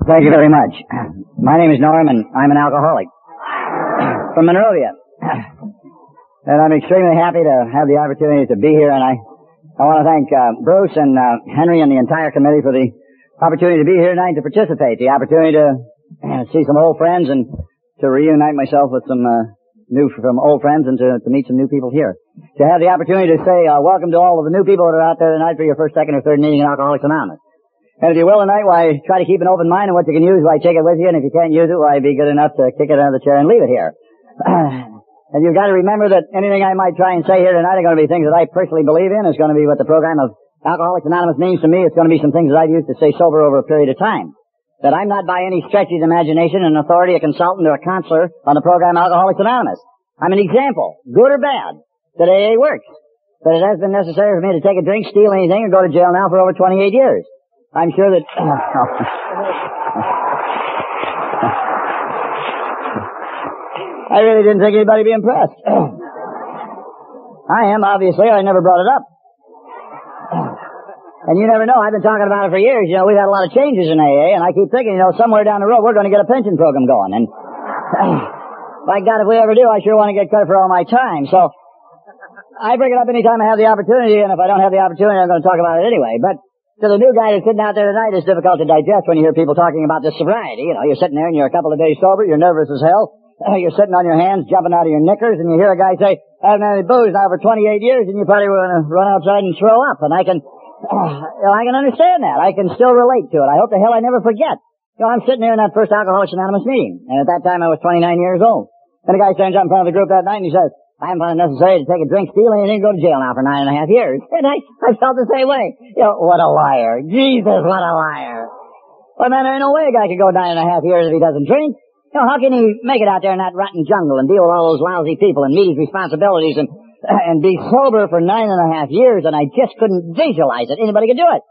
Thank you very much. My name is Norm, and I'm an alcoholic from Monrovia. And I'm extremely happy to have the opportunity to be here, and I, I want to thank uh, Bruce and uh, Henry and the entire committee for the opportunity to be here tonight to participate, the opportunity to uh, see some old friends and to reunite myself with some uh, new from old friends and to, to meet some new people here. To have the opportunity to say uh, welcome to all of the new people that are out there tonight for your first, second, or third meeting in Alcoholics Anonymous. And if you will tonight, why try to keep an open mind and what you can use, why take it with you, and if you can't use it, why be good enough to kick it out of the chair and leave it here. and you've got to remember that anything I might try and say here tonight are going to be things that I personally believe in. It's going to be what the program of Alcoholics Anonymous means to me. It's going to be some things that I've used to stay sober over a period of time. That I'm not by any stretch of imagination an authority, a consultant, or a counselor on the program Alcoholics Anonymous. I'm an example, good or bad, that AA works. But it has been necessary for me to take a drink, steal anything, or go to jail now for over 28 years. I'm sure that. Uh, I really didn't think anybody'd be impressed. I am, obviously. I never brought it up. And you never know. I've been talking about it for years. You know, we've had a lot of changes in AA, and I keep thinking, you know, somewhere down the road we're going to get a pension program going. And by God, if we ever do, I sure want to get credit for all my time. So I bring it up anytime I have the opportunity, and if I don't have the opportunity, I'm going to talk about it anyway. But to the new guy that's sitting out there tonight, it's difficult to digest when you hear people talking about this sobriety. You know, you're sitting there and you're a couple of days sober, you're nervous as hell, you're sitting on your hands, jumping out of your knickers, and you hear a guy say, I haven't had any booze now for 28 years, and you probably want to run outside and throw up. And I can, uh, I can understand that. I can still relate to it. I hope the hell I never forget. You know, I'm sitting there in that first Alcoholics Anonymous meeting, and at that time I was 29 years old. And a guy stands up in front of the group that night and he says, I haven't found it necessary to take a drink, steal anything, go to jail now for nine and a half years. And I, I felt the same way. You know, what a liar. Jesus, what a liar. Well, man, there ain't no way a guy can go nine and a half years if he doesn't drink. You know, how can he make it out there in that rotten jungle and deal with all those lousy people and meet his responsibilities and, and be sober for nine and a half years? And I just couldn't visualize it. Anybody could do it.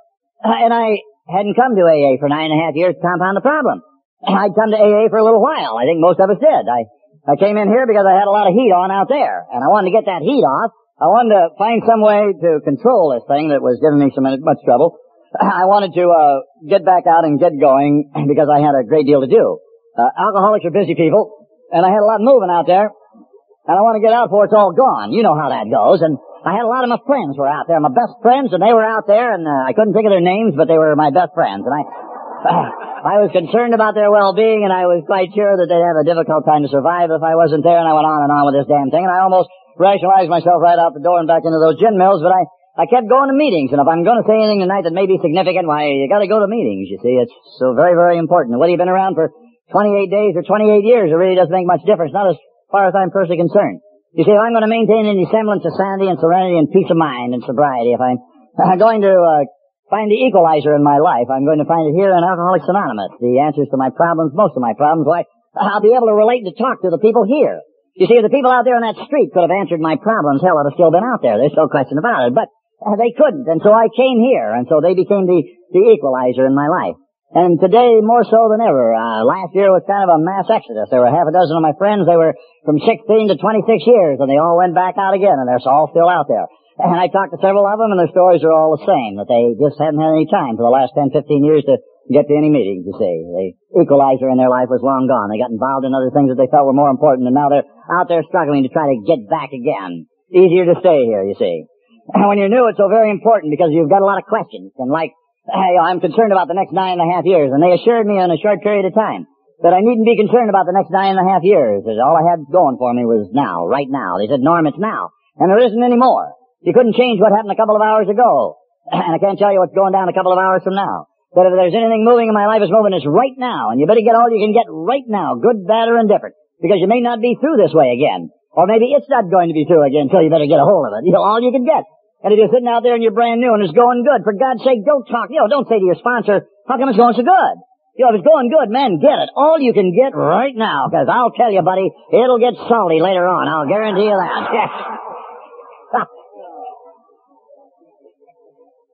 Uh, and I hadn't come to AA for nine and a half years to compound the problem. I'd come to AA for a little while. I think most of us did. I I came in here because I had a lot of heat on out there, and I wanted to get that heat off. I wanted to find some way to control this thing that was giving me so much trouble. I wanted to uh, get back out and get going because I had a great deal to do. Uh, alcoholics are busy people, and I had a lot moving out there, and I want to get out before it's all gone. You know how that goes, and I had a lot of my friends were out there, my best friends, and they were out there, and uh, I couldn't think of their names, but they were my best friends, and I. I was concerned about their well-being, and I was quite sure that they'd have a difficult time to survive if I wasn't there, and I went on and on with this damn thing, and I almost rationalized myself right out the door and back into those gin mills, but I, I kept going to meetings, and if I'm going to say anything tonight that may be significant, why, you gotta go to meetings, you see. It's so very, very important. Whether you've been around for 28 days or 28 years, it really doesn't make much difference, not as far as I'm personally concerned. You see, if I'm going to maintain any semblance of sanity and serenity and peace of mind and sobriety, if I'm going to uh, find the equalizer in my life. I'm going to find it here in Alcoholics Anonymous. The answers to my problems, most of my problems, why, I'll be able to relate and talk to the people here. You see, the people out there on that street could have answered my problems. Hell, I'd have still been out there. There's no question about it. But uh, they couldn't, and so I came here, and so they became the, the equalizer in my life. And today, more so than ever, uh, last year was kind of a mass exodus. There were half a dozen of my friends. They were from 16 to 26 years, and they all went back out again, and they're all still out there. And I talked to several of them, and their stories are all the same, that they just haven't had any time for the last 10, 15 years to get to any meetings, you see. The equalizer in their life was long gone. They got involved in other things that they felt were more important, and now they're out there struggling to try to get back again. Easier to stay here, you see. And when you're new, it's so very important because you've got a lot of questions. And like, hey, I'm concerned about the next nine and a half years, and they assured me in a short period of time that I needn't be concerned about the next nine and a half years. That all I had going for me was now, right now. They said, Norm, it's now. And there isn't any more. You couldn't change what happened a couple of hours ago. and I can't tell you what's going down a couple of hours from now. But if there's anything moving in my life, it's moving. It's right now. And you better get all you can get right now. Good, bad, or indifferent. Because you may not be through this way again. Or maybe it's not going to be through again, so you better get a hold of it. You know, all you can get. And if you're sitting out there and you're brand new and it's going good, for God's sake, don't talk, you know, don't say to your sponsor, how come it's going so good? You know, if it's going good, man, get it. All you can get right now, because I'll tell you, buddy, it'll get salty later on. I'll guarantee you that.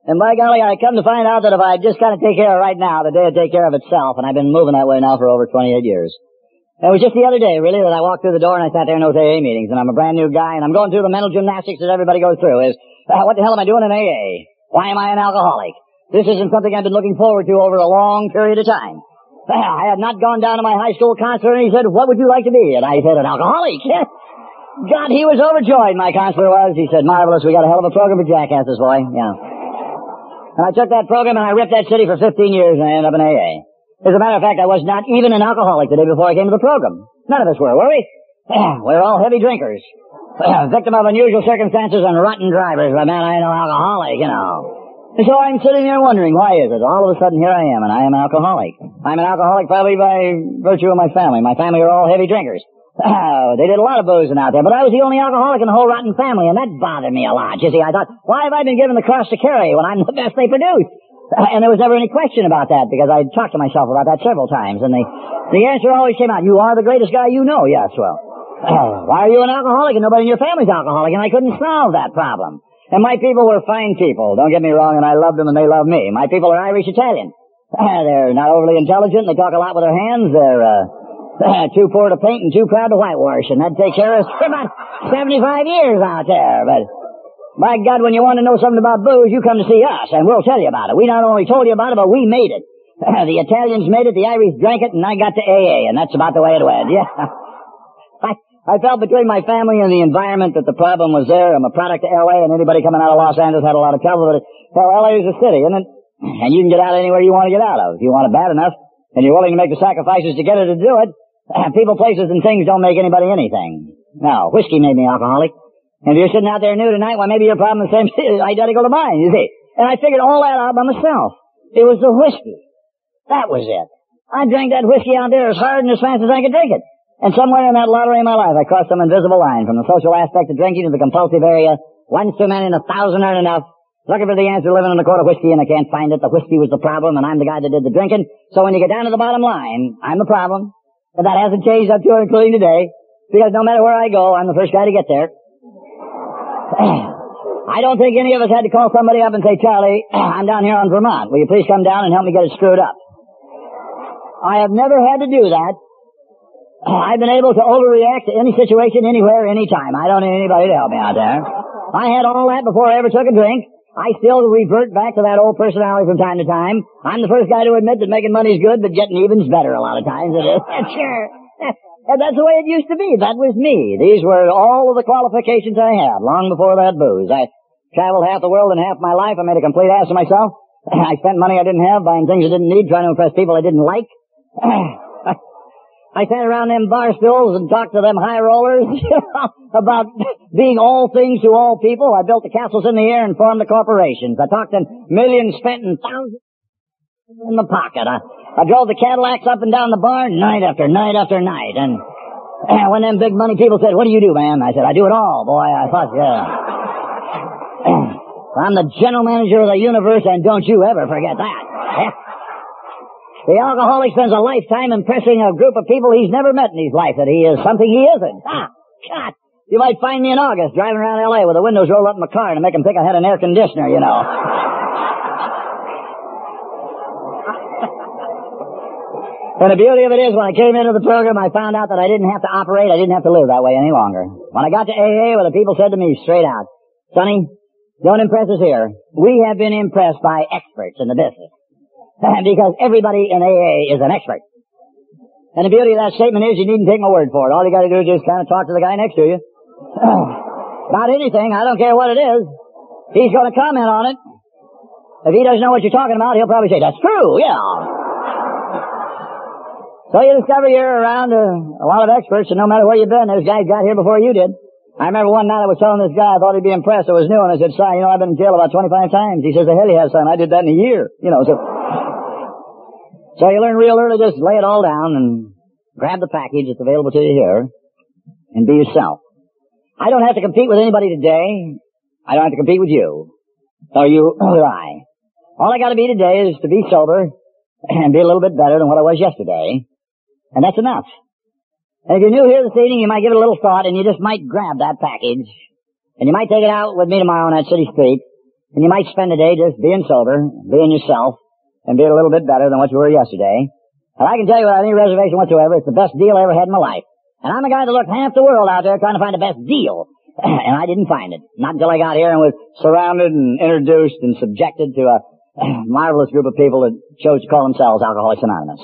And by golly, I come to find out that if I just kind of take care of right now, the day will take care of itself. And I've been moving that way now for over 28 years. It was just the other day, really, that I walked through the door and I sat there in those AA meetings. And I'm a brand new guy, and I'm going through the mental gymnastics that everybody goes through. Is uh, what the hell am I doing in AA? Why am I an alcoholic? This isn't something I've been looking forward to over a long period of time. I had not gone down to my high school counselor and he said, what would you like to be? And I said, an alcoholic. God, he was overjoyed, my counselor was. He said, marvelous, we got a hell of a program for jackasses, boy. Yeah. And I took that program and I ripped that city for 15 years and I ended up in AA. As a matter of fact, I was not even an alcoholic the day before I came to the program. None of us were, were we? we're all heavy drinkers. Victim of unusual circumstances and rotten drivers, but man, I ain't no alcoholic, you know. And so I'm sitting there wondering, why is it? All of a sudden here I am, and I am an alcoholic. I'm an alcoholic probably by virtue of my family. My family are all heavy drinkers. They did a lot of boozing out there, but I was the only alcoholic in the whole rotten family, and that bothered me a lot. You see, I thought, why have I been given the cross to carry when I'm the best they produce? And there was never any question about that, because I talked to myself about that several times, and the, the answer always came out, you are the greatest guy you know. Yes, well, why are you an alcoholic and nobody in your family's alcoholic? And I couldn't solve that problem. And my people were fine people. Don't get me wrong, and I loved them and they loved me. My people are Irish Italian. They're not overly intelligent. They talk a lot with their hands. They're uh, Uh, too poor to paint and too proud to whitewash, and that takes care of us for about 75 years out there. But by God, when you want to know something about booze, you come to see us, and we'll tell you about it. We not only told you about it, but we made it. the Italians made it, the Irish drank it, and I got to AA, and that's about the way it went. Yeah. I felt between my family and the environment that the problem was there. I'm a product of LA and anybody coming out of Los Angeles had a lot of trouble with it. Well, LA is a city, isn't it? And you can get out anywhere you want to get out of. If you want it bad enough and you're willing to make the sacrifices to get it to do it, Uh, people, places, and things don't make anybody anything. Now, whiskey made me alcoholic. And if you're sitting out there new tonight, well, maybe your problem is the same, identical to mine, you see. And I figured all that out by myself. It was the whiskey. That was it. I drank that whiskey out there as hard and as fast as I could drink it. And somewhere in that lottery of my life, I crossed some invisible line from the social aspect of drinking to the compulsive area. Once too many and a thousand aren't enough. Looking for the answer living in a quart of whiskey and I can't find it. The whiskey was the problem and I'm the guy that did the drinking. So when you get down to the bottom line, I'm the problem. And that hasn't changed up to including today. Because no matter where I go, I'm the first guy to get there. I don't think any of us had to call somebody up and say, Charlie, I'm down here on Vermont. Will you please come down and help me get it screwed up? I have never had to do that I've been able to overreact to any situation, anywhere, anytime. I don't need anybody to help me out there. I had all that before I ever took a drink. I still revert back to that old personality from time to time. I'm the first guy to admit that making money's good, but getting even's better a lot of times. It is. sure. And that's the way it used to be. That was me. These were all of the qualifications I had long before that booze. I traveled half the world in half my life. I made a complete ass of myself. I spent money I didn't have buying things I didn't need, trying to impress people I didn't like. I sat around them bar stools and talked to them high rollers about being all things to all people. I built the castles in the air and formed the corporations. I talked to millions spent and thousands in the pocket. I, I drove the Cadillacs up and down the bar night after night after night. And, and when them big money people said, what do you do, man? I said, I do it all, boy. I thought, yeah. I'm the general manager of the universe and don't you ever forget that. The alcoholic spends a lifetime impressing a group of people he's never met in his life that he is something he isn't. Ah, God. You might find me in August driving around L.A. with the windows rolled up in my car and make him think I had an air conditioner, you know. and the beauty of it is, when I came into the program, I found out that I didn't have to operate, I didn't have to live that way any longer. When I got to AA, well, the people said to me straight out, Sonny, don't impress us here. We have been impressed by experts in the business. because everybody in AA is an expert. And the beauty of that statement is you needn't take my word for it. All you gotta do is just kind of talk to the guy next to you. About anything, I don't care what it is. He's gonna comment on it. If he doesn't know what you're talking about, he'll probably say, that's true, yeah. So you discover you're around a, a lot of experts, and no matter where you've been, those guys got here before you did. I remember one night I was telling this guy I thought he'd be impressed. It was new, and I said, son, you know, I've been in jail about 25 times. He says, the hell you have, son. I did that in a year. You know, so so you learn real early, just lay it all down and grab the package that's available to you here and be yourself. I don't have to compete with anybody today. I don't have to compete with you. Or you or I. All I gotta be today is to be sober and be a little bit better than what I was yesterday. And that's enough. And if you're new here this evening, you might give it a little thought and you just might grab that package. And you might take it out with me tomorrow on that city street. And you might spend the day just being sober, being yourself, and be a little bit better than what you were yesterday. And I can tell you without any reservation whatsoever, it's the best deal I ever had in my life. And I'm a guy that looked half the world out there trying to find the best deal. and I didn't find it. Not until I got here and was surrounded and introduced and subjected to a marvelous group of people that chose to call themselves Alcoholics Anonymous.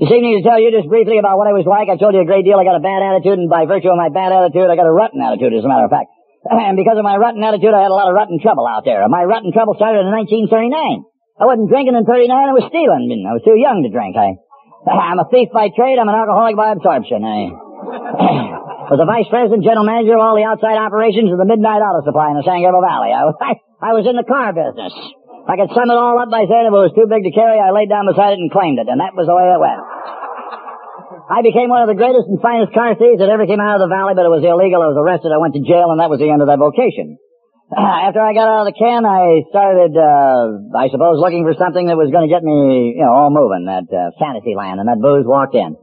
This evening to tell you just briefly about what I was like. I told you a great deal. I got a bad attitude, and by virtue of my bad attitude, I got a rotten attitude, as a matter of fact. And because of my rotten attitude, I had a lot of rotten trouble out there. My rotten trouble started in 1939. I wasn't drinking in 39, I was stealing. I was too young to drink. I, I'm a thief by trade, I'm an alcoholic by absorption. I was the vice president, general manager of all the outside operations of the Midnight Auto Supply in the San Gabriel Valley. I, I, I was in the car business. I could sum it all up by saying if it was too big to carry, I laid down beside it and claimed it, and that was the way it went. I became one of the greatest and finest car thieves that ever came out of the valley, but it was illegal. I was arrested. I went to jail, and that was the end of that vocation. After I got out of the can, I started, uh, I suppose, looking for something that was going to get me, you know, all moving, that uh, fantasy land, and that booze walked in.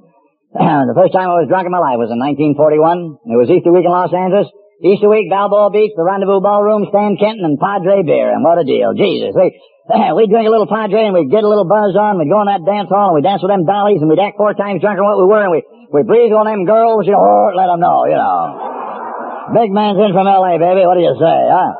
the first time I was drunk in my life was in 1941. It was Easter week in Los Angeles. Easter week, Balboa Beach, the Rendezvous Ballroom, Stan Kenton, and Padre Beer, and what a deal. Jesus, we, we'd drink a little Padre and we'd get a little buzz on, we'd go in that dance hall and we'd dance with them dollies and we'd act four times drunker than what we were and we, we'd breathe on them girls, you know, let them know, you know. Big man's in from L.A., baby. What do you say, huh?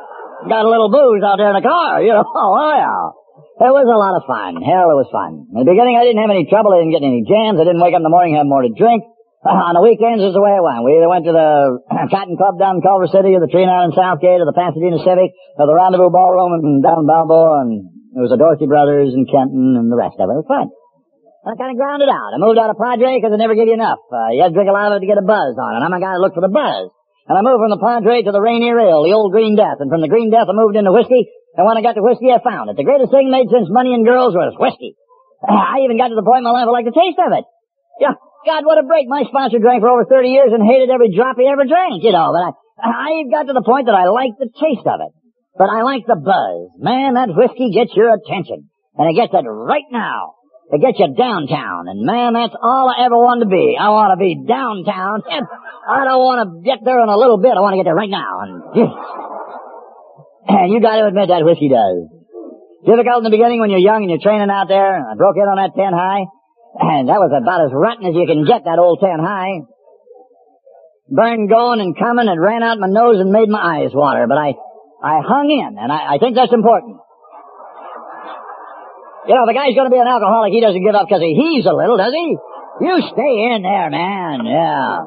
Got a little booze out there in the car, you know. Oh, yeah. It was a lot of fun. Hell, it was fun. In the beginning, I didn't have any trouble. I didn't get any jams. I didn't wake up in the morning and have more to drink. on the weekends is the way it went. We either went to the Cotton Club down in Culver City, or the Trianon Southgate, or the Pasadena Civic, or the Rendezvous Ballroom and down Balboa, and it was the Dorsey Brothers and Kenton and the rest of it. It was fun. I kind of grounded out. I moved out of Padre because I never give you enough. Uh, you had to drink a lot of it to get a buzz on it. I'm a guy that looked for the buzz. And I moved from the Padre to the Rainier Ale, the old Green Death. And from the Green Death I moved into whiskey. And when I got to whiskey, I found it. The greatest thing made since money and girls was whiskey. I even got to the point in my life I liked the taste of it. Yeah, God, what a break. My sponsor drank for over 30 years and hated every drop he ever drank, you know. But I, I got to the point that I liked the taste of it. But I like the buzz. Man, that whiskey gets your attention. And it gets it right now. It gets you downtown. And man, that's all I ever wanted to be. I want to be downtown. And I don't want to get there in a little bit. I want to get there right now. And, and you got to admit that whiskey does. Difficult in the beginning when you're young and you're training out there. I broke in on that 10 high. And that was about as rotten as you can get, that old 10 high. Burned going and coming. It ran out my nose and made my eyes water. But I, I hung in. And I, I think that's important. You know, the guy's going to be an alcoholic. He doesn't give up because he heaves a little, does he? You stay in there, man. Yeah.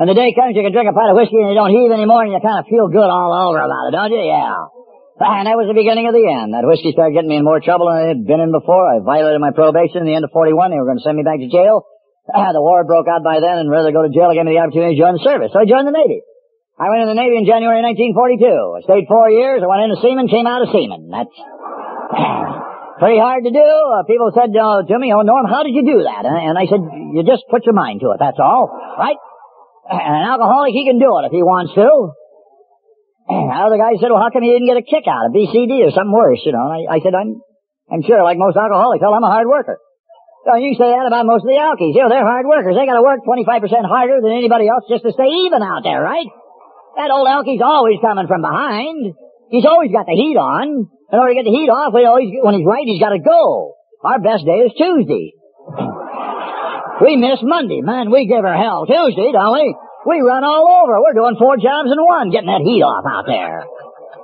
And the day comes you can drink a pint of whiskey and you don't heave anymore and you kind of feel good all over about it, don't you? Yeah. And that was the beginning of the end. That whiskey started getting me in more trouble than I had been in before. I violated my probation in the end of 41. They were going to send me back to jail. the war broke out by then and rather go to jail, gave me the opportunity to join the service. So I joined the Navy. I went in the Navy in January 1942. I stayed four years. I went into seaman, came out of seaman. That's... Pretty hard to do. Uh, people said uh, to me, oh, Norm, how did you do that? And, and I said, you just put your mind to it, that's all. Right? And an alcoholic, he can do it if he wants to. And the guy said, well, how come you didn't get a kick out of BCD or something worse, you know? I, I said, I'm, I'm sure, like most alcoholics, hell, I'm a hard worker. So you say that about most of the alkies. You know, they're hard workers. They gotta work 25% harder than anybody else just to stay even out there, right? That old alkie's always coming from behind. He's always got the heat on. In order to get the heat off, know, he's, when he's right, he's got to go. Our best day is Tuesday. We miss Monday. Man, we give her hell Tuesday, don't we? We run all over. We're doing four jobs in one, getting that heat off out there.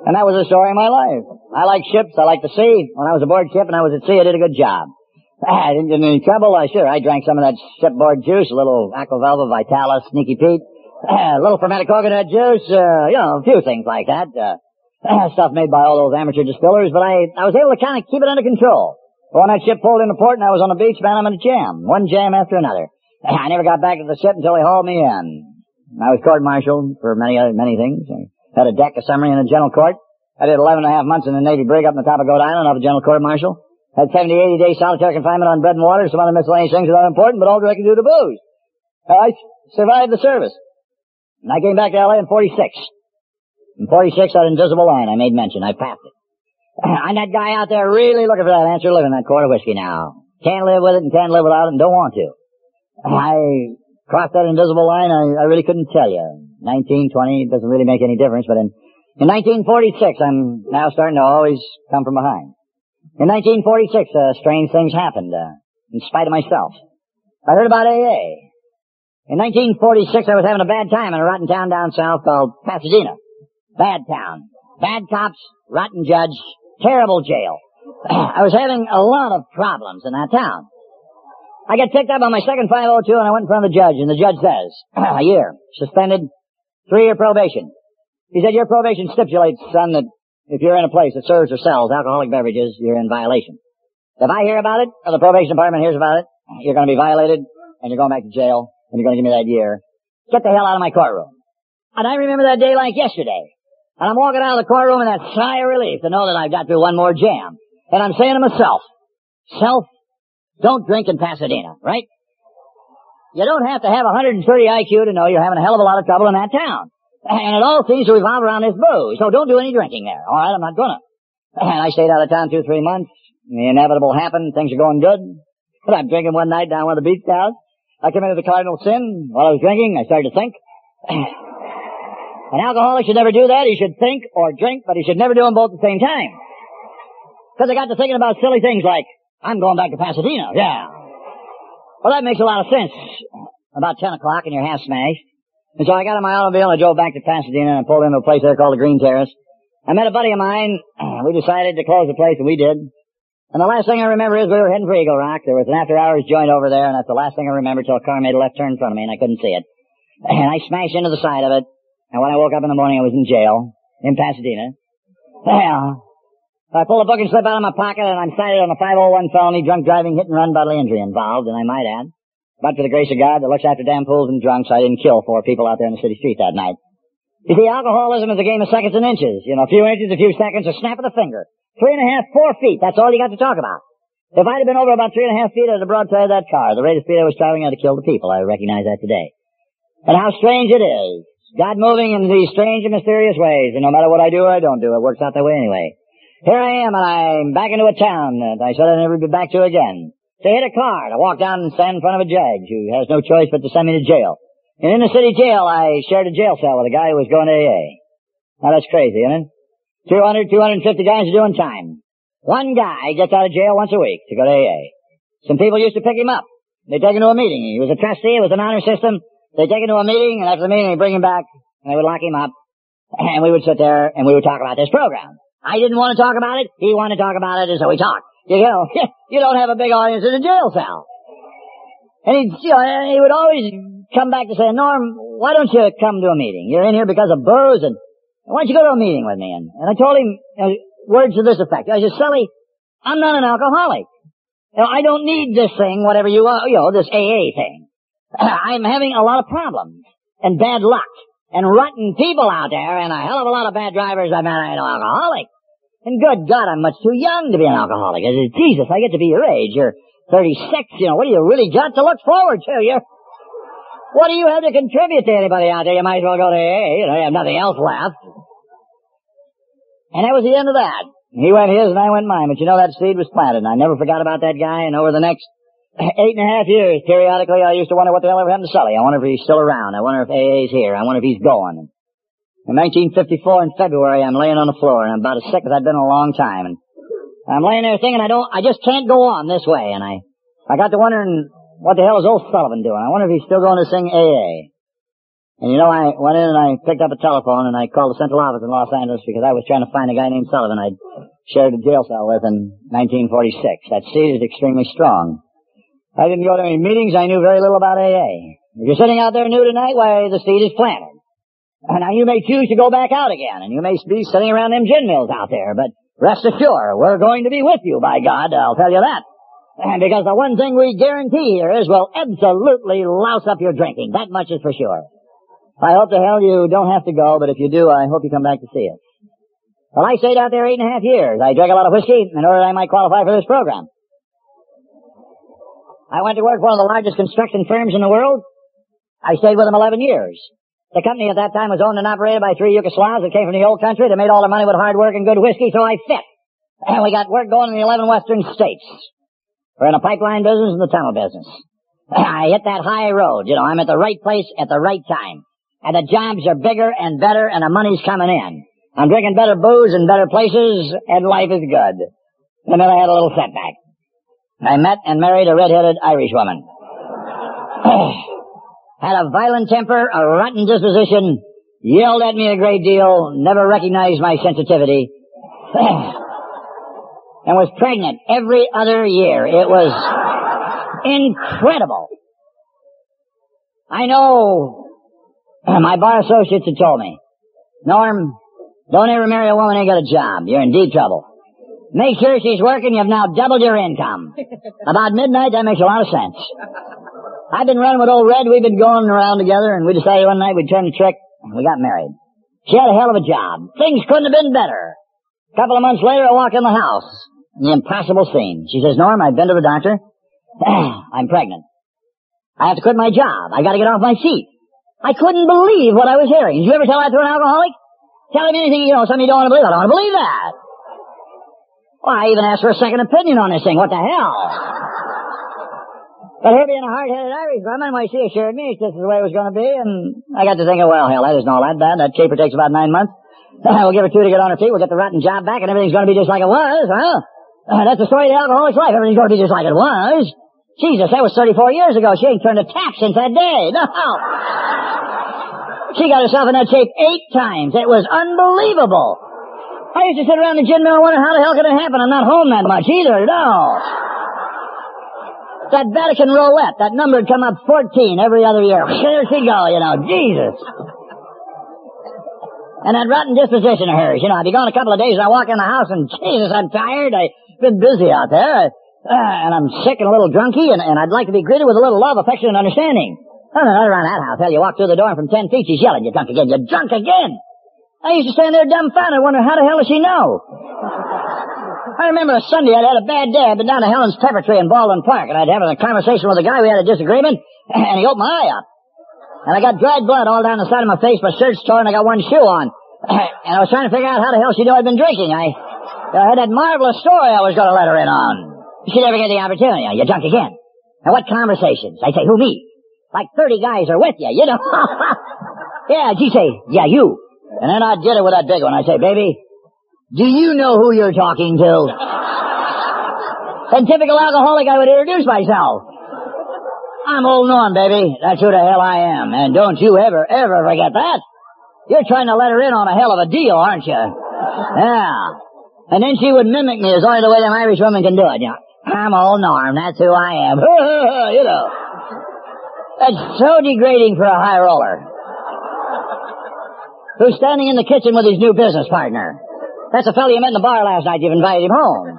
And that was the story of my life. I like ships. I like the sea. When I was aboard ship and I was at sea, I did a good job. I didn't get any trouble. I sure, I drank some of that shipboard juice, a little Aqua Velva Vitalis, Sneaky Pete, a little fermented coconut juice, uh, you know, a few things like that. Uh, Ah, stuff made by all those amateur distillers, but I, I was able to kind of keep it under control. When that ship pulled into port and I was on the beach, man, I'm in a jam. One jam after another. Ah, I never got back to the ship until they hauled me in. I was court-martialed for many other, many things. I had a deck, a summary, and a general court. I did 11 and a half months in the Navy brig up on the top of Goat Island off a general court-martial. Had 70, 80 days solitary confinement on bread and water, some other miscellaneous things that are important, but all directly due to booze. I survived the service. And I came back to LA in 46. In 46, that invisible line I made mention. I passed it. I'm that guy out there really looking for that answer living that quart of whiskey now. Can't live with it and can't live without it and don't want to. I crossed that invisible line, I, I really couldn't tell you. 19, 20, it doesn't really make any difference, but in, in 1946, I'm now starting to always come from behind. In 1946, uh, strange things happened, uh, in spite of myself. I heard about AA. In 1946, I was having a bad time in a rotten town down south called Pasadena. Bad town. Bad cops, rotten judge, terrible jail. I was having a lot of problems in that town. I got picked up on my second 502 and I went in front of the judge and the judge says, a year, suspended, three year probation. He said, your probation stipulates, son, that if you're in a place that serves or sells alcoholic beverages, you're in violation. If I hear about it, or the probation department hears about it, you're going to be violated, and you're going back to jail, and you're going to give me that year. Get the hell out of my courtroom. And I remember that day like yesterday. And I'm walking out of the courtroom in that sigh of relief to know that I've got through one more jam. And I'm saying to myself, self, don't drink in Pasadena, right? You don't have to have 130 IQ to know you're having a hell of a lot of trouble in that town. And it all seems to revolve around this booze. So don't do any drinking there. All right, I'm not gonna. And I stayed out of town two, three months. The inevitable happened. Things are going good. But I'm drinking one night down one of the beach towns. I committed the cardinal sin. While I was drinking, I started to think. An alcoholic should never do that. He should think or drink, but he should never do them both at the same time. Because I got to thinking about silly things like, I'm going back to Pasadena. Yeah. Well, that makes a lot of sense. About 10 o'clock and you're half smashed. And so I got in my automobile and I drove back to Pasadena and pulled into a place there called the Green Terrace. I met a buddy of mine. We decided to close the place and we did. And the last thing I remember is we were heading for Eagle Rock. There was an after hours joint over there and that's the last thing I remember till a car made a left turn in front of me and I couldn't see it. And I smashed into the side of it. And when I woke up in the morning I was in jail in Pasadena. Well, I pulled a book and slip out of my pocket and I'm cited on a 501 felony drunk driving hit and run bodily injury involved and I might add. But for the grace of God that looks after damn fools and drunks, I didn't kill four people out there in the city street that night. You see, alcoholism is a game of seconds and inches. You know, a few inches, a few seconds, a snap of the finger. Three and a half, four feet, that's all you got to talk about. If I'd have been over about three and a half feet at the broadside of that car, the rate of speed I was traveling, I'd have killed the people. I recognize that today. And how strange it is. God moving in these strange and mysterious ways, and no matter what I do or I don't do, it works out that way anyway. Here I am, and I'm back into a town that I said I'd never be back to again. To hit a car, to walk down and stand in front of a judge who has no choice but to send me to jail. And in the city jail, I shared a jail cell with a guy who was going to AA. Now that's crazy, isn't it? 200, 250 guys are doing time. One guy gets out of jail once a week to go to AA. Some people used to pick him up. They take him to a meeting. He was a trustee. It was an honor system. They take him to a meeting, and after the meeting, they bring him back, and they would lock him up, and we would sit there, and we would talk about this program. I didn't want to talk about it. He wanted to talk about it, and so we talked. You know, you don't have a big audience in a jail cell. And he'd, you know, he would always come back to say, Norm, why don't you come to a meeting? You're in here because of booze, and why don't you go to a meeting with me? And, and I told him you know, words to this effect. I said, Sully, I'm not an alcoholic. You know, I don't need this thing, whatever you, uh, you know, this AA thing. I'm having a lot of problems and bad luck and rotten people out there and a hell of a lot of bad drivers. I'm an alcoholic. And good God, I'm much too young to be an alcoholic. I said, Jesus, I get to be your age. You're 36, you know, what do you really got to look forward to? You, what do you have to contribute to anybody out there? You might as well go to AA, you know, you have nothing else left. And that was the end of that. He went his and I went mine, but you know that seed was planted and I never forgot about that guy and over the next eight and a half years, periodically I used to wonder what the hell ever happened to Sully. I wonder if he's still around. I wonder if AA's here. I wonder if he's going. In 1954 in February, I'm laying on the floor and I'm about as sick as I've been in a long time. And I'm laying there thinking I don't, I just can't go on this way. And I, I got to wondering what the hell is old Sullivan doing? I wonder if he's still going to sing AA. And you know, I went in and I picked up a telephone and I called the central office in Los Angeles because I was trying to find a guy named Sullivan I'd shared a jail cell with in 1946. That seed is extremely strong. I didn't go to any meetings. I knew very little about AA. If you're sitting out there new tonight, why, the seed is planted. And now you may choose to go back out again, and you may be sitting around them gin mills out there, but rest assured, we're going to be with you, by God, I'll tell you that. And because the one thing we guarantee here is we'll absolutely louse up your drinking. That much is for sure. I hope to hell you don't have to go, but if you do, I hope you come back to see us. Well, I stayed out there eight and a half years. I drank a lot of whiskey in order that I might qualify for this program. I went to work for one of the largest construction firms in the world. I stayed with them 11 years. The company at that time was owned and operated by three Yugoslavs that came from the old country. They made all their money with hard work and good whiskey, so I fit. And we got work going in the 11 western states. We're in the pipeline business and the tunnel business. I hit that high road. You know, I'm at the right place at the right time. And the jobs are bigger and better and the money's coming in. I'm drinking better booze in better places and life is good. And then I had a little setback. I met and married a red-headed Irish woman. had a violent temper, a rotten disposition, yelled at me a great deal, never recognized my sensitivity, and was pregnant every other year. It was, Incredible. I know my bar associates had told me, Norm, don't ever marry a woman ain't got a job. You're in deep trouble. Make sure she's working. You've now doubled your income. About midnight, that makes a lot of sense. I've been running with old Red. We've been going around together, and we decided one night we'd turn the trick, and we got married. She had a hell of a job. Things couldn't have been better. A couple of months later, I walk in the house. The impossible scene. She says, Norm, I've been to the doctor. I'm pregnant. I have to quit my job. I gotta get off my seat. I couldn't believe what I was hearing. Did you ever tell that to an alcoholic? Tell him anything, you know, something you don't want to believe. I don't want to believe that. Well, I even asked for a second opinion on this thing. What the hell? But her being a hard-headed Irish woman, why, she assured me this is the way it was going to be, and I got to thinking, well, hell, that isn't all that bad. That caper takes about nine months. we'll give her two to get on her feet. We'll get the rotten job back, and everything's going to be just like it was. Well, uh, that's the story of the alcoholic's life. Everything's going to be just like it was. Jesus, that was 34 years ago. She ain't turned a tap since that day. No. She got herself in that shape eight times. It was unbelievable. I used to sit around the gin mill and wonder how the hell could it happen? I'm not home that much either. No. That Vatican roulette, that number would come up 14 every other year. There she go, you know. Jesus. And that rotten disposition of hers, you know, I'd be gone a couple of days and I walk in the house and Jesus, I'm tired. I've been busy out there. Uh, and I'm sick and a little drunky and, and I'd like to be greeted with a little love, affection, and understanding. No, not around that house. Hell, you walk through the door and from ten feet she's yelling, you're drunk again, you're drunk again. I used to stand there dumbfounded, wondering how the hell does she know? I remember a Sunday I'd had a bad day. I'd been down to Helen's Pepper Tree in Baldwin Park, and I'd having a conversation with a guy. We had a disagreement, and he opened my eye up. And I got dried blood all down the side of my face, my shirt's torn, I got one shoe on. and I was trying to figure out how the hell she knew I'd been drinking. I, I had that marvelous story I was going to let her in on. She never get the opportunity. You're drunk again. And what conversations? I say, who me? Like 30 guys are with you, you know. yeah, she say, yeah, you. And then I'd get it with that big one. I say, baby, do you know who you're talking to? and typical alcoholic, I would introduce myself. I'm old Norm, baby. That's who the hell I am. And don't you ever, ever forget that. You're trying to let her in on a hell of a deal, aren't you? Yeah. And then she would mimic me as only the way them Irish women can do it, you know. I'm old Norm. That's who I am. you know. That's so degrading for a high roller. Who's standing in the kitchen with his new business partner. That's a fellow you met in the bar last night. You've invited him home.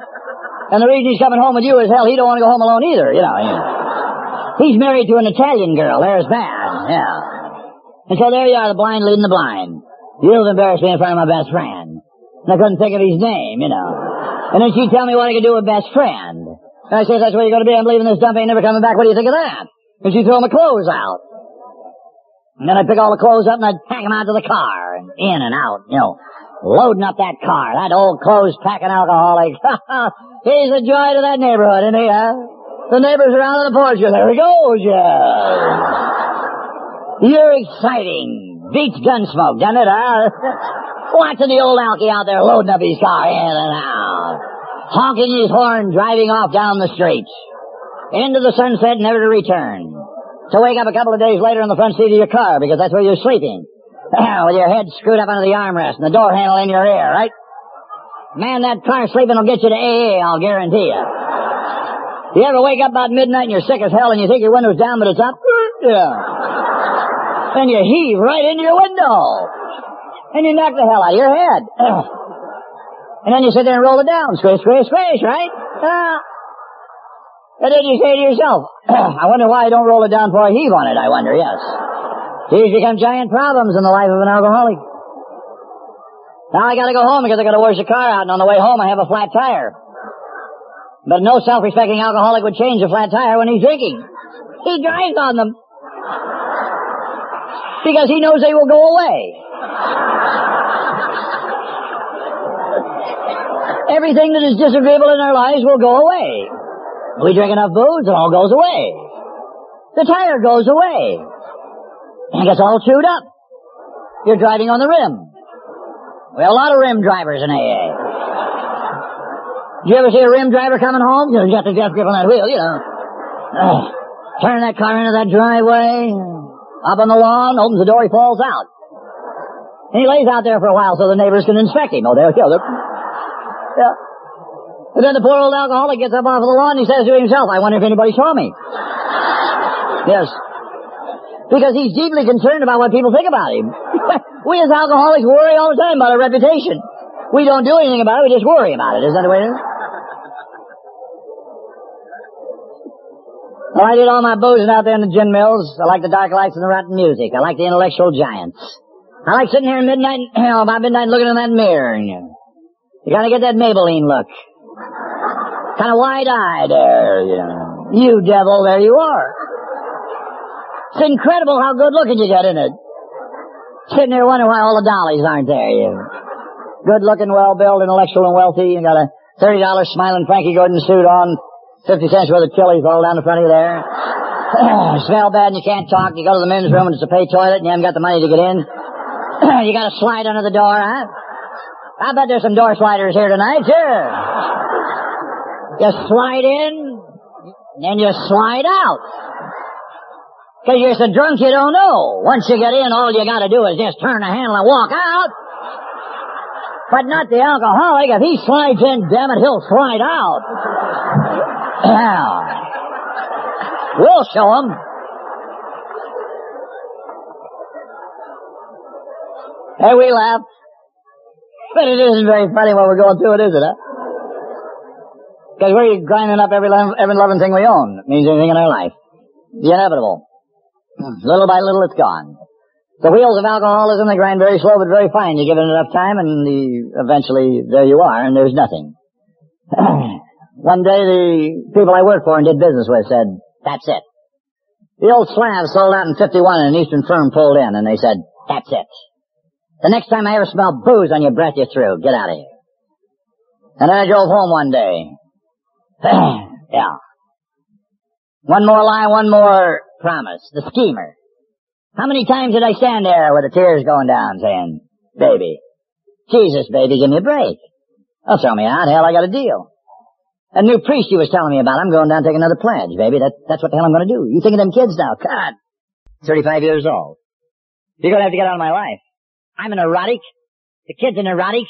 And the reason he's coming home with you is, hell, he don't want to go home alone either, you know. He's married to an Italian girl. There's bad. Yeah. And so there you are, the blind leading the blind. You've embarrassed me in front of my best friend. And I couldn't think of his name, you know. And then she'd tell me what I could do with best friend. And I said, that's where you're going to be. I'm leaving this dump. Ain't never coming back. What do you think of that? And she'd throw my clothes out. And then I'd pick all the clothes up and I'd pack them out to the car. And in and out, you know. Loading up that car. That old clothes packing alcoholic. He's a joy to that neighborhood, isn't he, huh? The neighbors are out on the porch there he goes, yeah. You're exciting. Beats gunsmoke, doesn't it, huh? Watching the old alky out there loading up his car in and out honking his horn, driving off down the street. Into the sunset, never to return. To wake up a couple of days later in the front seat of your car, because that's where you're sleeping. With your head screwed up under the armrest and the door handle in your ear, right? Man, that car sleeping will get you to AA, I'll guarantee you. You ever wake up about midnight and you're sick as hell and you think your window's down but it's up? Yeah. Then you heave right into your window. And you knock the hell out of your head. And then you sit there and roll it down. Squish, squish, squish, right? Ah. And then you say to yourself, I wonder why I don't roll it down for a heave on it, I wonder, yes. These become giant problems in the life of an alcoholic. Now I gotta go home because I gotta wash the car out, and on the way home I have a flat tire. But no self-respecting alcoholic would change a flat tire when he's drinking. He drives on them. Because he knows they will go away. Everything that is disagreeable in our lives will go away. We drink enough booze, it all goes away. The tire goes away. And it gets all chewed up. You're driving on the rim. We have a lot of rim drivers in AA. Did you ever see a rim driver coming home? You, know, you got the death grip on that wheel, you know. Uh, turn that car into that driveway, up on the lawn, opens the door, he falls out. And he lays out there for a while so the neighbors can inspect him. Oh, there, yeah, yeah. And then the poor old alcoholic gets up off of the lawn and he says to himself, I wonder if anybody saw me. yes. Because he's deeply concerned about what people think about him. we as alcoholics worry all the time about our reputation. We don't do anything about it, we just worry about it. Is that the way it is? Well, I did all my boozing out there in the gin mills. I like the dark lights and the rotten music. I like the intellectual giants. I like sitting here at midnight, you know, about midnight looking in that mirror. And you, you gotta get that Maybelline look. Kind of wide-eyed there, you know. You devil, there you are. It's incredible how good looking you get in it. Sitting there wondering why all the dollies aren't there, you. Good looking, well built, intellectual and wealthy. You got a $30 smiling Frankie Gordon suit on. 50 cents worth of chilies all down the front of you there. Smell bad and you can't talk. You go to the men's room and it's a pay toilet and you haven't got the money to get in. you got to slide under the door, huh? I bet there's some door sliders here tonight, sure. You slide in, then you slide out. Cause you're so drunk you don't know. Once you get in, all you gotta do is just turn the handle and walk out. But not the alcoholic. If he slides in, damn it, he'll slide out. Yeah. We'll show him. Hey, we laugh. But it isn't very funny when we're going through it, is it, huh? Because we're grinding up every, every loving thing we own. It means anything in our life. The inevitable. Little by little, it's gone. The wheels of alcoholism, they grind very slow but very fine. You give it enough time and the, eventually there you are and there's nothing. One day the people I worked for and did business with said, that's it. The old slab sold out in 51 and an Eastern firm pulled in and they said, that's it. The next time I ever smell booze on your breath, you're through. Get out of here. And I drove home one day. Yeah. One more lie, one more promise. The schemer. How many times did I stand there with the tears going down saying, baby, Jesus, baby, give me a break. Don't throw me out. Hell, I got a deal. A new priest he was telling me about, I'm going down to take another pledge, baby. That, that's what the hell I'm going to do. You think of them kids now. God. 35 years old. You're going to have to get out of my life. I'm an erotic. The kid's an erotic.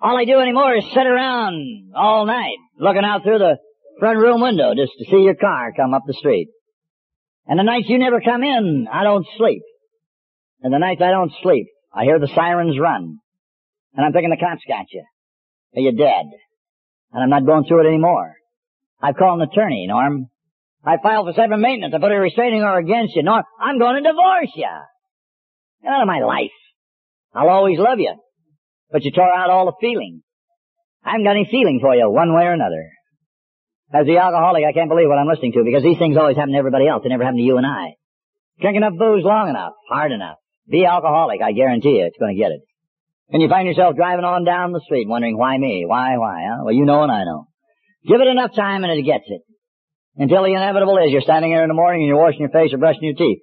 All I do anymore is sit around all night looking out through the front room window just to see your car come up the street. And the nights you never come in, I don't sleep. And the nights I don't sleep, I hear the sirens run. And I'm thinking the cops got you. Or you're dead. And I'm not going through it anymore. I've called an attorney, Norm. I filed for separate maintenance. I put a restraining order against you. Norm, I'm going to divorce you. Get out of my life. I'll always love you. But you tore out all the feeling. I haven't got any feeling for you one way or another. As the alcoholic, I can't believe what I'm listening to because these things always happen to everybody else. They never happen to you and I. Drink enough booze long enough, hard enough. Be alcoholic, I guarantee you it's going to get it. And you find yourself driving on down the street wondering, why me? Why, why, huh? Well, you know and I know. Give it enough time and it gets it. Until the inevitable is you're standing here in the morning and you're washing your face or brushing your teeth.